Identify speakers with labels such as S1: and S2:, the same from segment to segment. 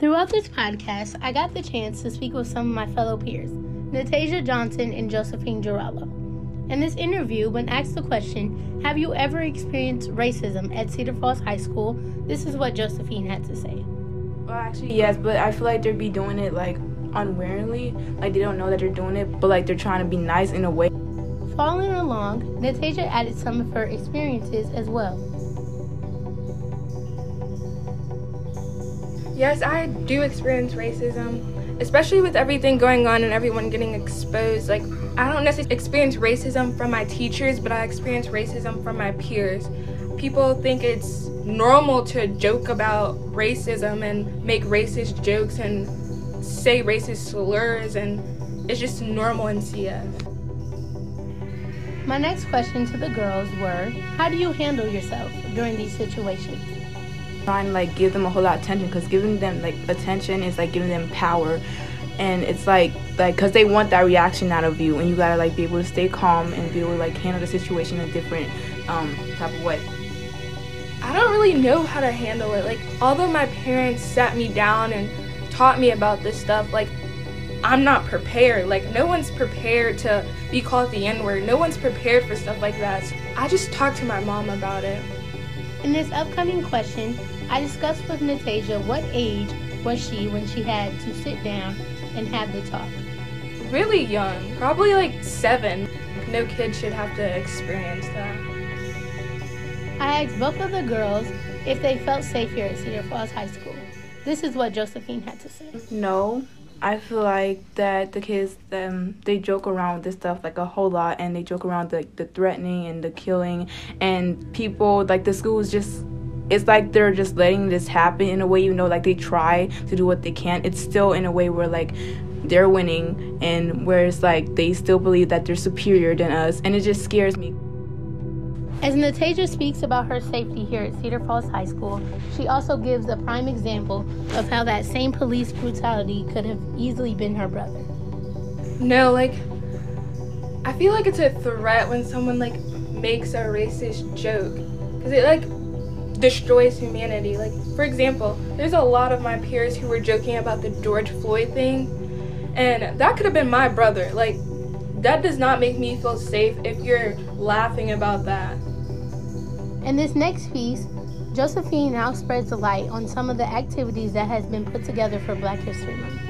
S1: Throughout this podcast, I got the chance to speak with some of my fellow peers, Natasia Johnson and Josephine Girallo. In this interview, when asked the question, Have you ever experienced racism at Cedar Falls High School? This is what Josephine had to say.
S2: Well, actually, yes, but I feel like they'd be doing it like unwillingly. Like they don't know that they're doing it, but like they're trying to be nice in a way.
S1: Following along, Natasia added some of her experiences as well.
S3: Yes, I do experience racism, especially with everything going on and everyone getting exposed. Like, I don't necessarily experience racism from my teachers, but I experience racism from my peers. People think it's normal to joke about racism and make racist jokes and say racist slurs, and it's just normal in CF.
S1: My next question to the girls were How do you handle yourself during these situations?
S2: Trying to like give them a whole lot of attention because giving them like attention is like giving them power. And it's like like because they want that reaction out of you and you gotta like be able to stay calm and be able to like handle the situation in a different um, type of way.
S3: I don't really know how to handle it. Like although my parents sat me down and taught me about this stuff like i'm not prepared. Like no one's prepared to be called the n-word. No one's prepared for stuff like that. So i just talked to my mom about it.
S1: In this upcoming question, I discussed with Natasia what age was she when she had to sit down and have the talk.
S3: Really young, probably like seven. No kid should have to experience that.
S1: I asked both of the girls if they felt safe here at Cedar Falls High School. This is what Josephine had to say.
S2: No, I feel like that the kids um they joke around with this stuff like a whole lot and they joke around the the threatening and the killing and people like the schools just it's like they're just letting this happen in a way you know like they try to do what they can it's still in a way where like they're winning and where it's like they still believe that they're superior than us and it just scares me
S1: as Natasia speaks about her safety here at Cedar Falls High School, she also gives a prime example of how that same police brutality could have easily been her brother.
S3: No, like, I feel like it's a threat when someone, like, makes a racist joke. Because it, like, destroys humanity. Like, for example, there's a lot of my peers who were joking about the George Floyd thing, and that could have been my brother. Like, that does not make me feel safe if you're laughing about that.
S1: In this next piece, Josephine now spreads the light on some of the activities that has been put together for Black History Month.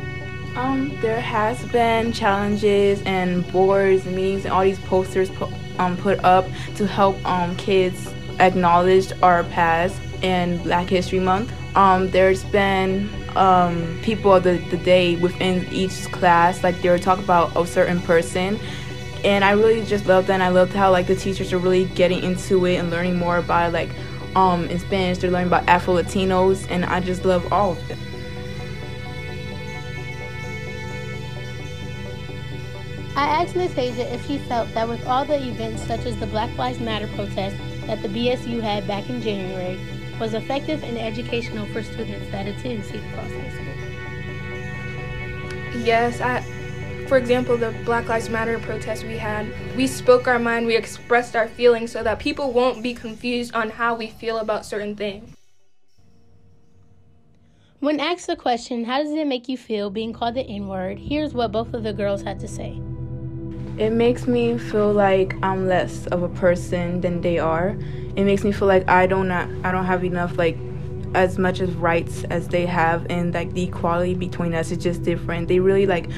S2: Um, there has been challenges and boards, and meetings, and all these posters put, um, put up to help um, kids acknowledge our past in Black History Month. Um, there's been um, people of the, the day within each class, like they were talking about a certain person and I really just loved that. And I loved how like the teachers are really getting into it and learning more about. Like um, in Spanish, they're learning about Afro Latinos, and I just love all of it.
S1: I asked Natasia if she felt that with all the events such as the Black Lives Matter protest that the BSU had back in January was effective and educational for students that attend Cedar Falls High School.
S3: Yes, I for example, the Black Lives Matter protest we had, we spoke our mind, we expressed our feelings so that people won't be confused on how we feel about certain things.
S1: When asked the question, how does it make you feel being called the N word, here's what both of the girls had to say.
S2: It makes me feel like I'm less of a person than they are. It makes me feel like I don't not, I don't have enough like as much as rights as they have and like the equality between us is just different. They really like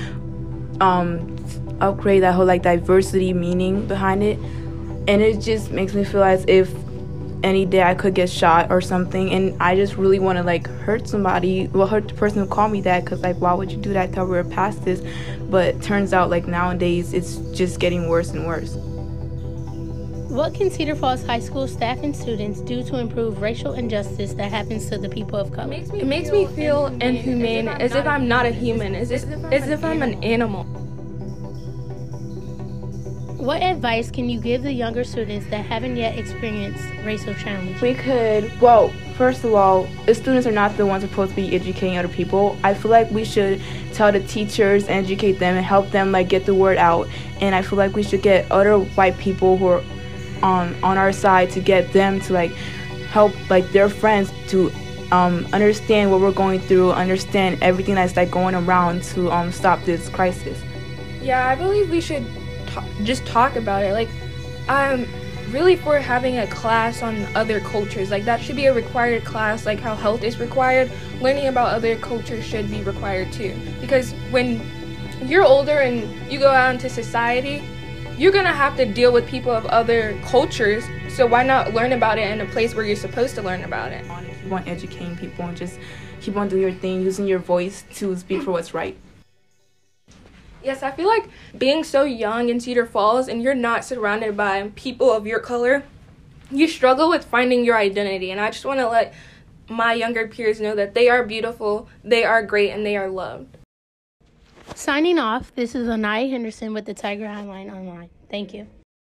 S2: um, upgrade that whole like diversity meaning behind it, and it just makes me feel as if any day I could get shot or something, and I just really want to like hurt somebody, well, hurt the person who called me that, cause like why would you do that? Till we are past this, but turns out like nowadays it's just getting worse and worse.
S1: What can Cedar Falls High School staff and students do to improve racial injustice that happens to the people of color?
S3: It makes me feel inhumane, as if I'm not a human, as if, as if I'm an animal.
S1: What advice can you give the younger students that haven't yet experienced racial challenges?
S2: We could, well, first of all, the students are not the ones supposed to be educating other people. I feel like we should tell the teachers, and educate them, and help them like get the word out. And I feel like we should get other white people who are on on our side to get them to like help like their friends to um, understand what we're going through, understand everything that's like going around to um, stop this crisis.
S3: Yeah, I believe we should t- just talk about it. Like, I'm really for having a class on other cultures. Like, that should be a required class, like how health is required. Learning about other cultures should be required too. Because when you're older and you go out into society, you're gonna have to deal with people of other cultures. So why not learn about it in a place where you're supposed to learn about it?
S2: Keep on educating people and just keep on doing your thing, using your voice to speak for what's right.
S3: Yes, I feel like being so young in Cedar Falls and you're not surrounded by people of your color, you struggle with finding your identity. And I just want to let my younger peers know that they are beautiful, they are great, and they are loved.
S1: Signing off, this is Anaya Henderson with the Tiger Hi-Line Online. Thank you.